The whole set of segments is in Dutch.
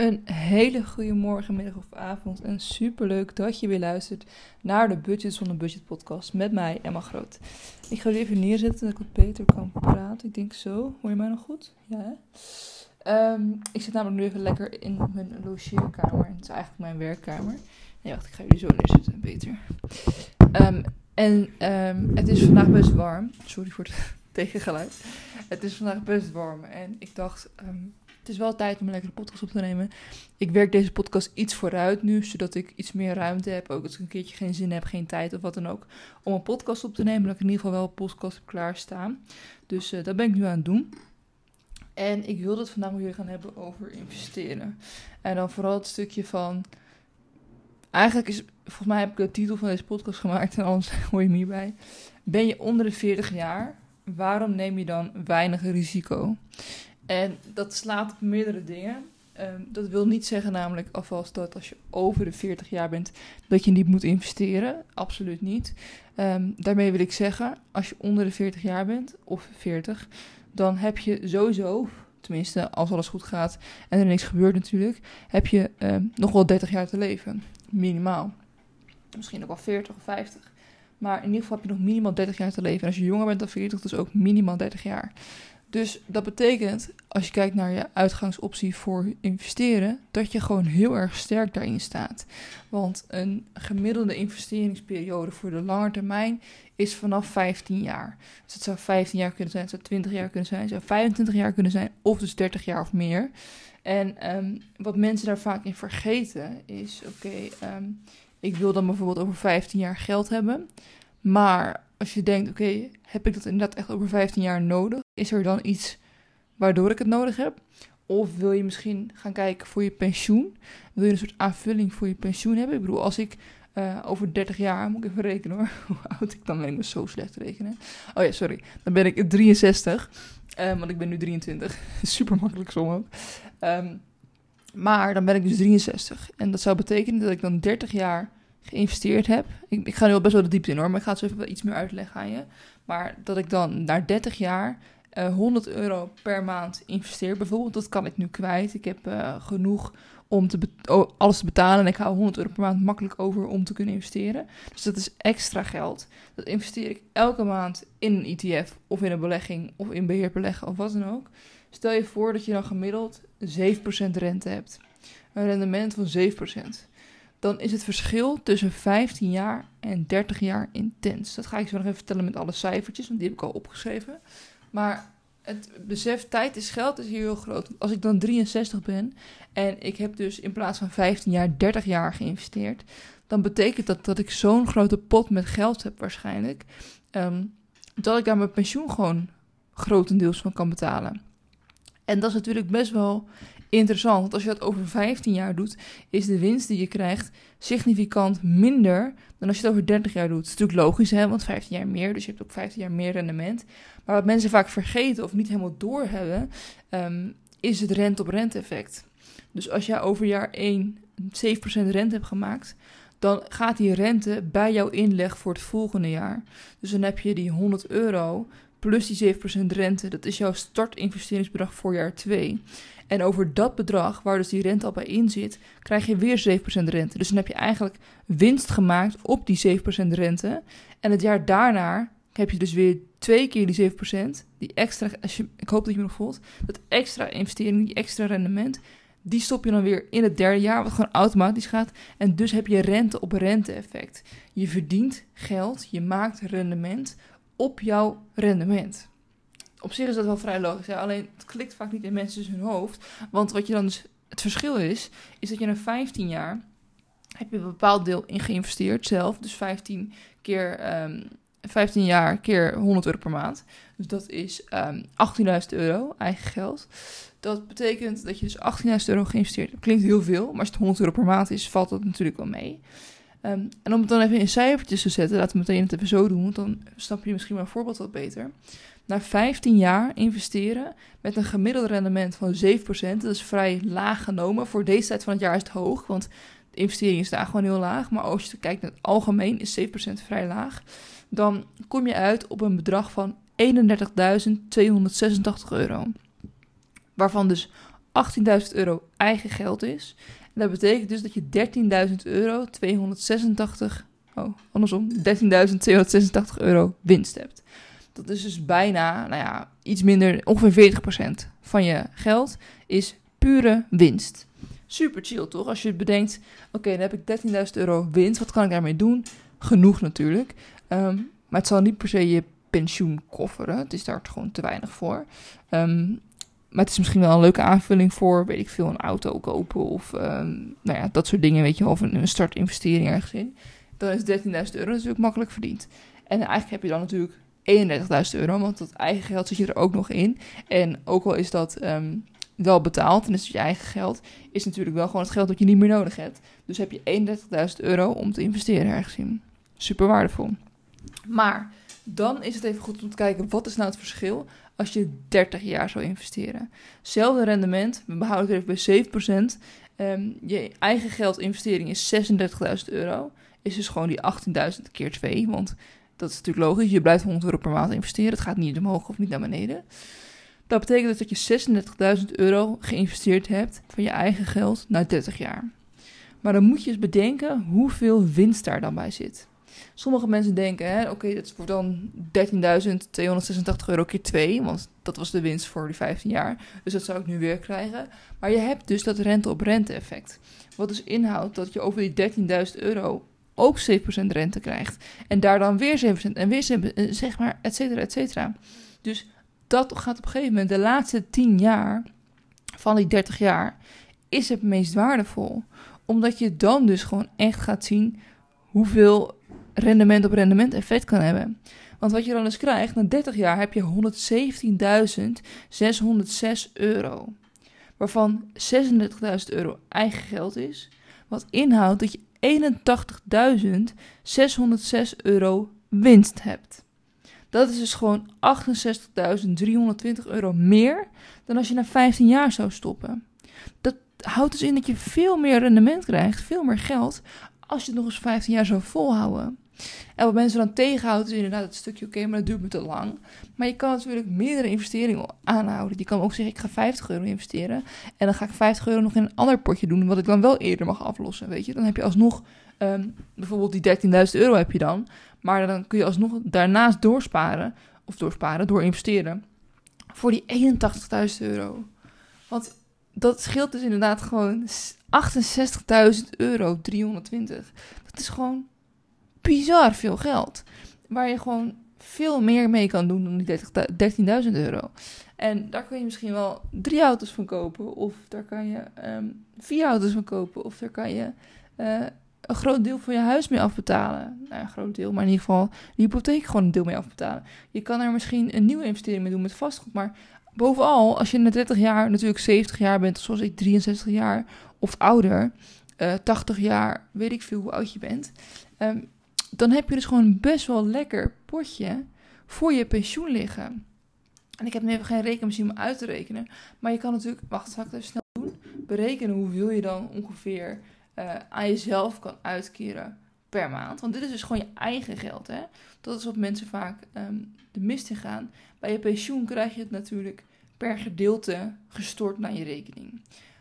Een hele goede morgen, middag of avond. En superleuk dat je weer luistert naar de Budget zonder Budget podcast met mij, Emma Groot. Ik ga er even neerzetten dat ik wat beter kan praten. Ik denk zo. Hoor je mij nog goed? Ja? Ehm, ik zit namelijk nu even lekker in mijn logeerkamer. Het is eigenlijk mijn werkkamer. Nee, wacht, ik ga jullie zo neerzetten. Beter. Um, en um, het is vandaag best warm. Sorry voor het tegengeluid. Het is vandaag best warm. En ik dacht, het is wel tijd om een lekkere podcast op te nemen. Ik werk deze podcast iets vooruit nu, zodat ik iets meer ruimte heb. Ook als ik een keertje geen zin heb, geen tijd of wat dan ook. Om een podcast op te nemen. Dat ik in ieder geval wel een podcast heb klaarstaan. Dus uh, dat ben ik nu aan het doen. En ik wilde het vandaag weer gaan hebben over investeren. En dan vooral het stukje van. Eigenlijk is, volgens mij heb ik de titel van deze podcast gemaakt en anders hoor je me hierbij. Ben je onder de 40 jaar? Waarom neem je dan weinig risico? En dat slaat op meerdere dingen. Um, dat wil niet zeggen namelijk alvast dat als je over de 40 jaar bent, dat je niet moet investeren. Absoluut niet. Um, daarmee wil ik zeggen, als je onder de 40 jaar bent, of 40, dan heb je sowieso, tenminste als alles goed gaat en er niks gebeurt natuurlijk, heb je um, nog wel 30 jaar te leven. Minimaal. Misschien ook wel 40 of 50. Maar in ieder geval heb je nog minimaal 30 jaar te leven. En als je jonger bent dan 40, dus ook minimaal 30 jaar. Dus dat betekent, als je kijkt naar je uitgangsoptie voor investeren, dat je gewoon heel erg sterk daarin staat. Want een gemiddelde investeringsperiode voor de lange termijn is vanaf 15 jaar. Dus het zou 15 jaar kunnen zijn, het zou 20 jaar kunnen zijn, het zou 25 jaar kunnen zijn, of dus 30 jaar of meer. En um, wat mensen daar vaak in vergeten is: oké, um, ik wil dan bijvoorbeeld over 15 jaar geld hebben. Maar als je denkt, oké, heb ik dat inderdaad echt over 15 jaar nodig? Is er dan iets waardoor ik het nodig heb? Of wil je misschien gaan kijken voor je pensioen? Wil je een soort aanvulling voor je pensioen hebben? Ik bedoel, als ik uh, over 30 jaar, moet ik even rekenen hoor, hoe oud ik dan ben, ben zo slecht rekenen. Oh ja, sorry, dan ben ik 63, um, want ik ben nu 23. Super makkelijk som. Um, maar dan ben ik dus 63. En dat zou betekenen dat ik dan 30 jaar geïnvesteerd heb. Ik, ik ga nu al best wel de diepte in hoor, maar ik ga het zo even iets meer uitleggen aan je. Maar dat ik dan na 30 jaar uh, 100 euro per maand investeer bijvoorbeeld, dat kan ik nu kwijt. Ik heb uh, genoeg om te oh, alles te betalen en ik hou 100 euro per maand makkelijk over om te kunnen investeren. Dus dat is extra geld. Dat investeer ik elke maand in een ETF of in een belegging of in beheerbeleggen of wat dan ook. Stel je voor dat je dan gemiddeld 7% rente hebt. Een rendement van 7% dan is het verschil tussen 15 jaar en 30 jaar intens. Dat ga ik zo nog even vertellen met alle cijfertjes, want die heb ik al opgeschreven. Maar het besef, tijd is geld, is hier heel groot. Als ik dan 63 ben en ik heb dus in plaats van 15 jaar 30 jaar geïnvesteerd, dan betekent dat dat ik zo'n grote pot met geld heb waarschijnlijk, um, dat ik daar mijn pensioen gewoon grotendeels van kan betalen. En dat is natuurlijk best wel interessant. Want als je dat over 15 jaar doet, is de winst die je krijgt significant minder dan als je het over 30 jaar doet. Dat is natuurlijk logisch, hè, want 15 jaar meer, dus je hebt ook 15 jaar meer rendement. Maar wat mensen vaak vergeten of niet helemaal doorhebben, um, is het rente-op-rente effect. Dus als jij over jaar 1 7% rente hebt gemaakt, dan gaat die rente bij jouw inleg voor het volgende jaar. Dus dan heb je die 100 euro plus die 7% rente. Dat is jouw startinvesteringsbedrag voor jaar 2. En over dat bedrag, waar dus die rente al bij in zit, krijg je weer 7% rente. Dus dan heb je eigenlijk winst gemaakt op die 7% rente. En het jaar daarna heb je dus weer twee keer die 7%. Die extra, als je, ik hoop dat je me nog voelt, dat extra investering, die extra rendement, die stop je dan weer in het derde jaar, wat gewoon automatisch gaat. En dus heb je rente op rente effect. Je verdient geld, je maakt rendement op jouw rendement. Op zich is dat wel vrij logisch. Alleen het klikt vaak niet in mensen hun hoofd. Want wat je dan dus. Het verschil is, is dat je na 15 jaar. heb je een bepaald deel in geïnvesteerd zelf. Dus 15 keer. Um, 15 jaar keer 100 euro per maand. Dus dat is um, 18.000 euro eigen geld. Dat betekent dat je dus 18.000 euro geïnvesteerd hebt. Klinkt heel veel, maar als het 100 euro per maand is, valt dat natuurlijk wel mee. Um, en om het dan even in cijfertjes te zetten, laten we meteen het even zo doen, want dan snap je misschien mijn voorbeeld wat beter. Na 15 jaar investeren met een gemiddeld rendement van 7%, dat is vrij laag genomen. Voor deze tijd van het jaar is het hoog, want de investering is daar gewoon heel laag. Maar als je kijkt naar het algemeen is 7% vrij laag. Dan kom je uit op een bedrag van 31.286 euro. Waarvan dus 18.000 euro eigen geld is. Dat betekent dus dat je 13.000 euro 286, oh, andersom, 13.286 euro winst hebt. Dat is dus bijna, nou ja, iets minder, ongeveer 40% van je geld is pure winst. Super chill toch? Als je bedenkt, oké, dan heb ik 13.000 euro winst, wat kan ik daarmee doen? Genoeg natuurlijk. Ehm, maar het zal niet per se je pensioen kofferen. Het is daar gewoon te weinig voor. Um, maar het is misschien wel een leuke aanvulling voor, weet ik veel, een auto kopen of um, nou ja, dat soort dingen, weet je, of een, startinvestering ergens in. Dan is 13.000 euro natuurlijk makkelijk verdiend. En eigenlijk heb je dan natuurlijk 31.000 euro, want dat eigen geld zit je er ook nog in. En ook al is dat um, wel betaald en is het je eigen geld, is natuurlijk wel gewoon het geld dat je niet meer nodig hebt. Dus heb je 31.000 euro om te investeren ergens in. Super waardevol. Maar dan is het even goed om te kijken, wat is nou het verschil als je 30 jaar zou investeren? Zelfde rendement, we behouden het even bij 7%. Um, je eigen geldinvestering is 36.000 euro. Is dus gewoon die 18.000 keer 2, want dat is natuurlijk logisch. Je blijft 100 euro per maand investeren. Het gaat niet omhoog of niet naar beneden. Dat betekent dus dat je 36.000 euro geïnvesteerd hebt van je eigen geld na 30 jaar. Maar dan moet je eens bedenken hoeveel winst daar dan bij zit. Sommige mensen denken, oké, dat wordt dan 13.286 euro keer 2, want dat was de winst voor die 15 jaar. Dus dat zou ik nu weer krijgen. Maar je hebt dus dat rente-op-rente effect. Wat dus inhoudt dat je over die 13.000 euro ook 7% rente krijgt. En daar dan weer 7% en weer 7%, eh, zeg maar, et cetera, et cetera. Dus dat gaat op een gegeven moment, de laatste 10 jaar van die 30 jaar, is het meest waardevol. Omdat je dan dus gewoon echt gaat zien hoeveel rendement op rendement effect kan hebben. Want wat je dan dus krijgt, na 30 jaar heb je 117.606 euro. Waarvan 36.000 euro eigen geld is. Wat inhoudt dat je 81.606 euro winst hebt. Dat is dus gewoon 68.320 euro meer dan als je na 15 jaar zou stoppen. Dat houdt dus in dat je veel meer rendement krijgt, veel meer geld, als je het nog eens 15 jaar zou volhouden. En wat mensen dan tegenhouden is inderdaad het stukje, oké, maar dat duurt me te lang. Maar je kan natuurlijk meerdere investeringen aanhouden. Je kan ook zeggen, ik ga 50 euro investeren. En dan ga ik 50 euro nog in een ander potje doen, wat ik dan wel eerder mag aflossen, weet je. Dan heb je alsnog, um, bijvoorbeeld die 13.000 euro heb je dan. Maar dan kun je alsnog daarnaast doorbaren, of doorsparen, door investeren, voor die 81.000 euro. Want dat scheelt dus inderdaad gewoon 68.000 euro 320. Dat is gewoon bizar veel geld. Waar je gewoon veel meer mee kan doen dan die 13.000 euro. En daar kun je misschien wel drie auto's van kopen. Of daar kan je um, vier auto's van kopen. Of daar kan je uh, een groot deel van je huis mee afbetalen. Nou, een groot deel, maar in ieder geval de hypotheek gewoon een deel mee afbetalen. Je kan er misschien een nieuwe investering mee doen met vastgoed. Maar bovenal, als je na 30 jaar natuurlijk 70 jaar bent, zoals ik 63 jaar of ouder, uh, eh, 80 jaar, weet ik veel hoe oud je bent. Um, dan heb je dus gewoon best wel lekker potje voor je pensioen liggen. En ik heb nu even geen rekenmachine om uit te rekenen. Maar je kan natuurlijk, wacht, zal ik het even snel doen? Berekenen hoeveel je dan ongeveer uh, aan jezelf kan uitkeren per maand. Want dit is dus gewoon je eigen geld. Hè? Dat is wat mensen vaak um, de mist in gaan. Bij je pensioen krijg je het natuurlijk per gedeelte gestort naar je rekening.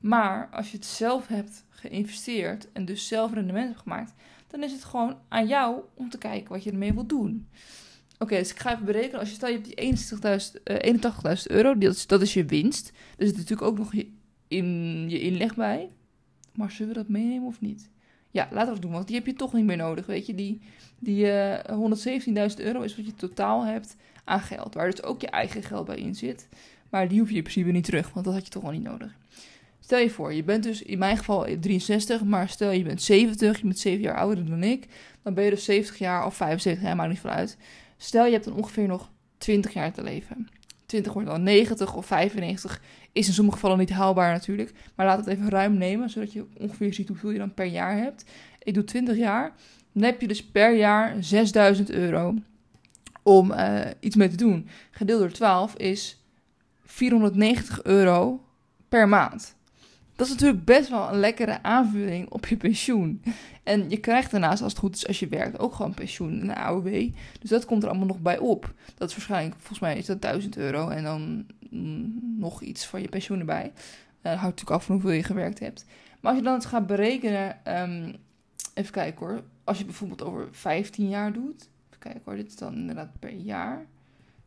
Maar als je het zelf hebt geïnvesteerd en dus zelf rendement hebt gemaakt, dan is het gewoon aan jou om te kijken wat je ermee wilt doen. Oké, dus ik ga even berekenen. Als je stel je hebt die 81.000 uh, euro, dat is, dat is je winst. Er zit natuurlijk ook nog je, in, je inleg bij. Maar zullen we dat meenemen of niet? Ja, laten we dat doen, want die heb je toch niet meer nodig. Weet je, die, die uh, eh, 117.000 euro is wat je totaal hebt aan geld. Waar dus ook je eigen geld bij in zit. Maar die hoef je in principe niet terug, want dat had je toch al niet nodig. Stel je voor, je bent dus in mijn geval 63, maar stel je bent 70, je bent 7 jaar ouder dan ik, dan ben je dus 70 jaar of 75 jaar, maakt niet veel uit. Stel je hebt dan ongeveer nog 20 jaar te leven. 20 wordt dan 90 of 95, is in sommige gevallen niet haalbaar natuurlijk, maar laat het even ruim nemen, zodat je ongeveer ziet hoeveel je dan per jaar hebt. Ik doe 20 jaar, dan heb je dus per jaar 6000 euro om uh, iets mee te doen. Gedeeld door 12 is 490 euro per maand. Dat is natuurlijk best wel een lekkere aanvulling op je pensioen. En je krijgt daarnaast, als het goed is, als je werkt, ook gewoon pensioen en AOW. Dus dat komt er allemaal nog bij op. Dat is waarschijnlijk, volgens mij is dat 1000 euro en dan mm, nog iets van je pensioen erbij. Uh, hangt natuurlijk af van hoeveel je gewerkt hebt. Maar als je dan het gaat berekenen, ehm, even kijken hoor. Als je bijvoorbeeld over 15 jaar doet. Even kijken hoor, dit is dan inderdaad per jaar.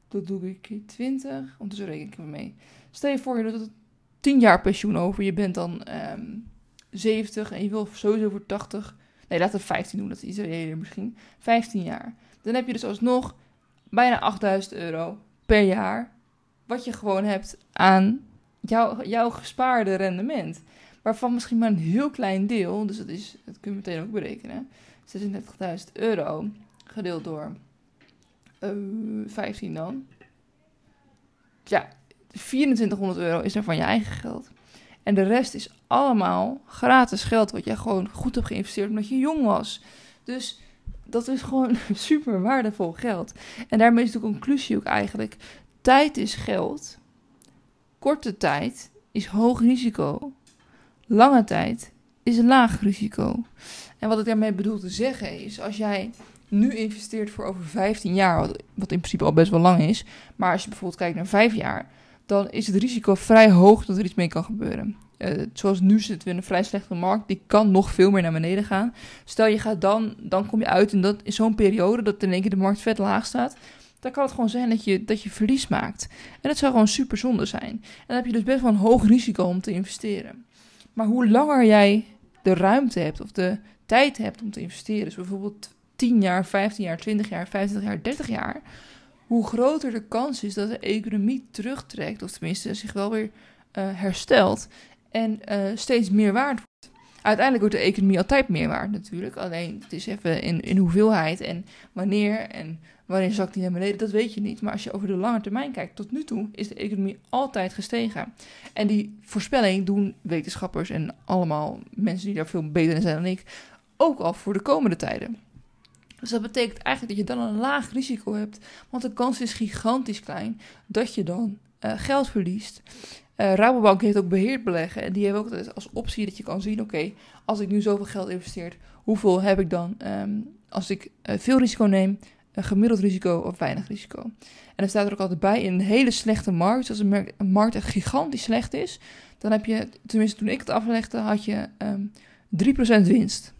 Dat doe ik keer 20, ondertussen reken ik mee. Stel je voor, je doet 10 jaar pensioen over. Je bent dan 70 ehm, en je wil sowieso voor 80. Nee, laat het 15 doen, dat is iets eerder misschien. 15 jaar. Dan heb je dus alsnog bijna 8000 euro per jaar. Wat je gewoon hebt aan jouw, jouw gespaarde rendement. Waarvan misschien maar een heel klein deel, dus dat, is, dat kun je meteen ook berekenen. 36.000 euro gedeeld door uh, eh, 15 dan. Ja, 2400 euro is er van je eigen geld. En de rest is allemaal gratis geld wat jij gewoon goed hebt geïnvesteerd omdat je jong was. Dus dat is gewoon super waardevol geld. En daarmee is de conclusie ook eigenlijk: tijd is geld. Korte tijd is hoog risico. Lange tijd is laag risico. En wat ik daarmee bedoel te zeggen is: als jij nu investeert voor over 15 jaar, wat, in principe al best wel lang is, maar als je bijvoorbeeld kijkt naar 5 jaar, dan is het risico vrij hoog dat er iets mee kan gebeuren. Uh, zoals nu zitten we in een vrij slechte markt, die kan nog veel meer naar beneden gaan. Stel je gaat dan, dan kom je uit in, dat, in zo'n periode dat in één keer de markt vet laag staat. Dan kan het gewoon zijn dat je, dat je verlies maakt. En dat zou gewoon super zonde zijn. En dan heb je dus best wel een hoog risico om te investeren. Maar hoe langer jij de ruimte hebt of de tijd hebt om te investeren, dus bijvoorbeeld 10 jaar, 15 jaar, 20 jaar, 25 jaar, 30 jaar, hoe groter de kans is dat de economie terugtrekt, of tenminste zich wel weer uh, herstelt en uh, steeds meer waard wordt. Uiteindelijk wordt de economie altijd meer waard natuurlijk. Alleen het is even in, in hoeveelheid en wanneer en wanneer zakt die naar beneden, dat weet je niet. Maar als je over de lange termijn kijkt, tot nu toe is de economie altijd gestegen. En die voorspelling doen wetenschappers en allemaal mensen die daar veel beter in zijn dan ik, ook al voor de komende tijden. Dus dat betekent eigenlijk dat je dan een laag risico hebt. Want de kans is gigantisch klein dat je dan uh, geld verliest. Uh, Rabobank heeft ook beheerd beleggen. En die hebben ook als optie dat je kan zien: oké, als ik nu zoveel geld investeer, hoeveel heb ik dan um, als ik uh, veel risico neem, een gemiddeld risico of weinig risico. En dan staat er ook altijd bij: in een hele slechte markt, als een, markt echt gigantisch slecht is, dan heb je, tenminste toen ik het aflegde, had je um, ehm, 3% winst.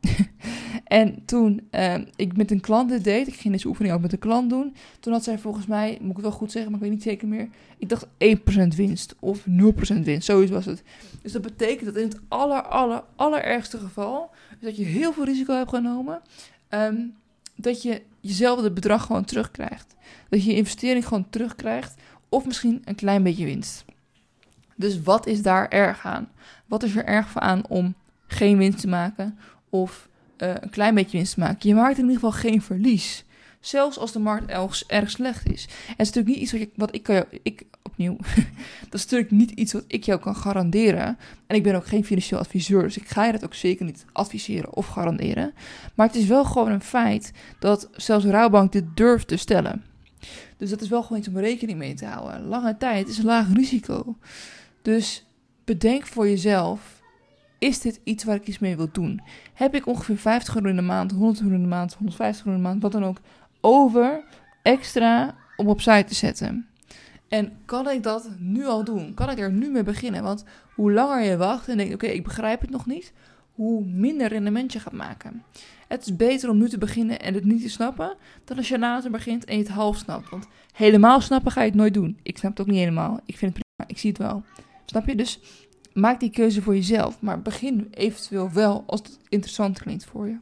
en toen uh, ik met een klant dit deed, ik ging deze oefening ook met een klant doen, toen had zij volgens mij, moet ik wel goed zeggen, maar ik weet niet zeker meer, ik dacht 1% winst of 0% winst, zoiets was het. Dus dat betekent dat in het aller, aller, allerergste geval, dat je heel veel risico hebt genomen, um, dat je jezelfde bedrag gewoon terugkrijgt. Dat je je investering gewoon terugkrijgt, of misschien een klein beetje winst. Dus wat is daar erg aan? Wat is er erg aan om geen winst te maken of uh, een klein beetje winst te maken. Je maakt in ieder geval geen verlies. Zelfs als de markt erg, erg slecht is. En het is natuurlijk niet iets wat, ik kan ik opnieuw. dat is natuurlijk niet iets wat ik jou kan garanderen. En ik ben ook geen financieel adviseur, dus ik ga je dat ook zeker niet adviseren of garanderen. Maar het is wel gewoon een feit dat zelfs Rouwbank dit durft te stellen. Dus dat is wel gewoon iets om rekening mee te houden. Lange tijd is een laag risico. Dus bedenk voor jezelf is dit iets waar ik iets mee wil doen? Heb ik ongeveer 50 euro in de maand, 100 euro in de maand, 150 euro in de maand, wat dan ook, over extra om opzij te zetten? En kan ik dat nu al doen? Kan ik er nu mee beginnen? Want hoe langer je wacht en denkt, oké, ik begrijp het nog niet, hoe minder rendement je gaat maken. Het is beter om nu te beginnen en het niet te snappen, dan als je later begint en je het half snapt. Want helemaal snappen ga je het nooit doen. Ik snap het ook niet helemaal. Ik vind het prima, ik zie het wel. Snap je? Dus maak die keuze voor jezelf. Maar begin eventueel wel als het interessant klinkt voor je.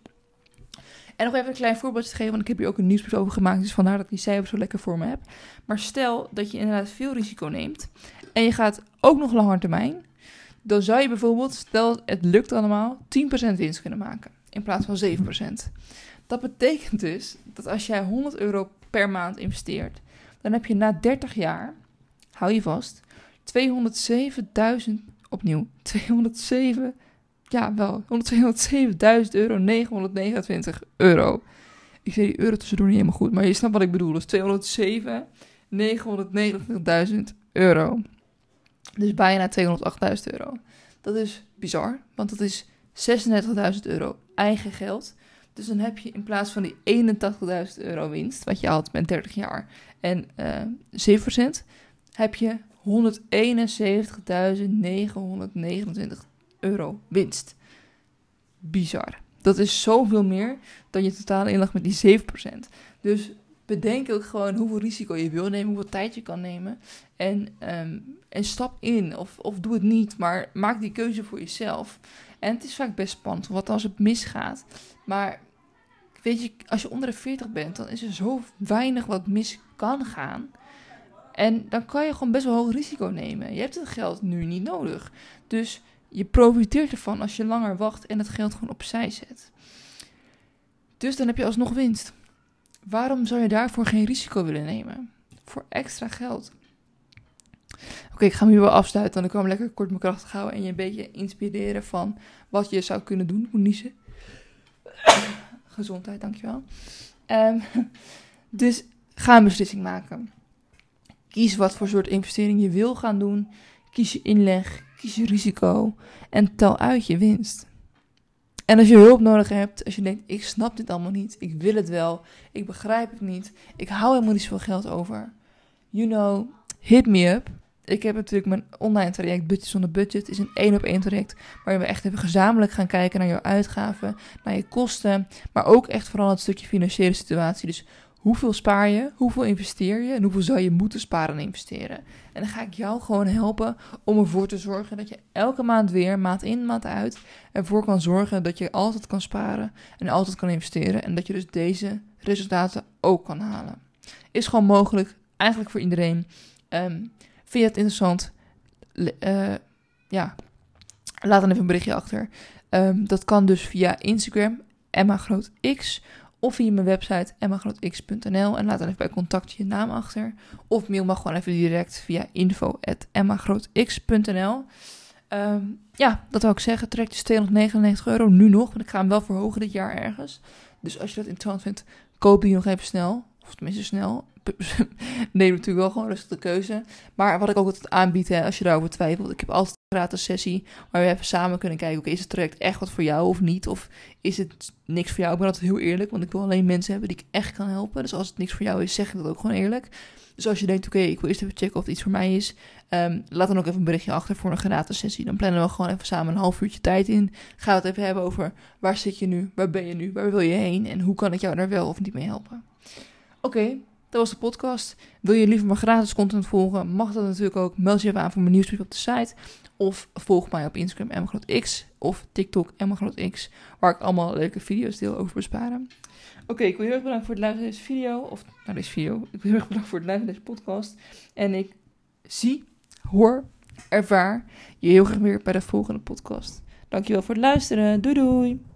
En nog even een klein voorbeeld te geven, want ik heb hier ook een nieuwsbrief over gemaakt. Dus vandaar dat ik die cijfers zo lekker voor me heb. Maar stel dat je inderdaad veel risico neemt en je gaat ook nog langer termijn. Dan zou je bijvoorbeeld, stel het lukt allemaal, 10% winst kunnen maken in plaats van 7%. Dat betekent dus dat als jij 100 euro per maand investeert, dan heb je na 30 jaar, hou je vast, 207.000 opnieuw 207, ja wel, 107.000 euro, 929 euro. Ik zei die euro tussendoor niet helemaal goed, maar je snapt wat ik bedoel. Dus 207, 929.000 euro. Dus bijna 208.000 euro. Dat is bizar, want dat is 36.000 euro eigen geld. Dus dan heb je in plaats van die 81.000 euro winst, wat je had met 30 jaar en uh, eh, 7%, heb je euro winst. Bizar. Dat is zoveel meer dan je totale inleg met die 7%. Dus bedenk ook gewoon hoeveel risico je wil nemen, hoeveel tijd je kan nemen. En, ehm, en stap in, of, of doe het niet, maar maak die keuze voor jezelf. En het is vaak best spannend, wat als het misgaat. Maar weet je, als je onder de 40 bent, dan is er zo weinig wat mis kan gaan. En dan kan je gewoon best wel hoog risico nemen. Je hebt het geld nu niet nodig. Dus je profiteert ervan als je langer wacht en het geld gewoon opzij zet. Dus dan heb je alsnog winst. Waarom zou je daarvoor geen risico willen nemen? Voor extra geld. Oké, ik ga hem nu wel afsluiten, dan ik kan lekker kort mijn kracht houden en je een beetje inspireren van wat je zou kunnen doen. Moet niezen. Gezondheid, dankjewel. Um, dus ga een beslissing maken. Kies wat voor soort investering je wil gaan doen. Kies je inleg, kies je risico en tel uit je winst. En als je hulp nodig hebt, als je denkt, ik snap dit allemaal niet, ik wil het wel, ik begrijp het niet, ik hou helemaal niet zoveel geld over. You know, hit me up. Ik heb natuurlijk mijn online traject Budget zonder Budget. Het is een één op één traject waarin we echt even gezamenlijk gaan kijken naar jouw uitgaven, naar je kosten, maar ook echt vooral het stukje financiële situatie. Dus hoeveel spaar je, hoeveel investeer je en hoeveel zou je moeten sparen en investeren. En dan ga ik jou gewoon helpen om ervoor te zorgen dat je elke maand weer, maand in, maand uit, ervoor kan zorgen dat je altijd kan sparen en altijd kan investeren. En dat je dus deze resultaten ook kan halen. Is gewoon mogelijk, eigenlijk voor iedereen. Um, vind je het interessant? Uh, ja, laat dan even een berichtje achter. Um, dat kan dus via Instagram, Emma Groot X of via mijn website emmagrootx.nl en laat dan even bij contact je naam achter. Of mail me gewoon even direct via info.emmagrootx.nl um, ehm, Ja, dat wil ik zeggen. Trek je 299 euro nu nog, want ik ga hem wel verhogen dit jaar ergens. Dus als je dat interessant vindt, koop die nog even snel. Of tenminste snel. Neem natuurlijk wel gewoon rustig de keuze. Maar wat ik ook altijd aanbied, als je daarover twijfelt. Ik heb altijd een gratis sessie waar we even samen kunnen kijken. Oké, is het traject echt wat voor jou of niet? Of is het niks voor jou? Ik ben altijd heel eerlijk, want ik wil alleen mensen hebben die ik echt kan helpen. Dus als het niks voor jou is, zeg ik dat ook gewoon eerlijk. Dus als je denkt, oké, ik wil eerst even checken of het iets voor mij is. Um, laat dan ook even een berichtje achter voor een gratis sessie. Dan plannen we gewoon even samen een half uurtje tijd in. Gaan we het even hebben over waar zit je nu? Waar ben je nu? Waar wil je heen? En hoe kan ik jou daar wel of niet mee helpen? Oké, dat was de podcast. Wil je liever mijn gratis content volgen? Mag dat natuurlijk ook. Meld je even aan voor mijn nieuwsbrief op de site. Of volg mij op Instagram MGrootX of TikTok MGrootX. Waar ik allemaal leuke video's deel over besparen. Oké, ik wil heel erg bedanken voor het luisteren naar deze video. Of naar deze video. Ik wil heel erg bedanken voor het luisteren naar deze podcast. En ik zie, hoor, ervaar je heel graag weer bij de volgende podcast. Dankjewel voor het luisteren. Doei doei!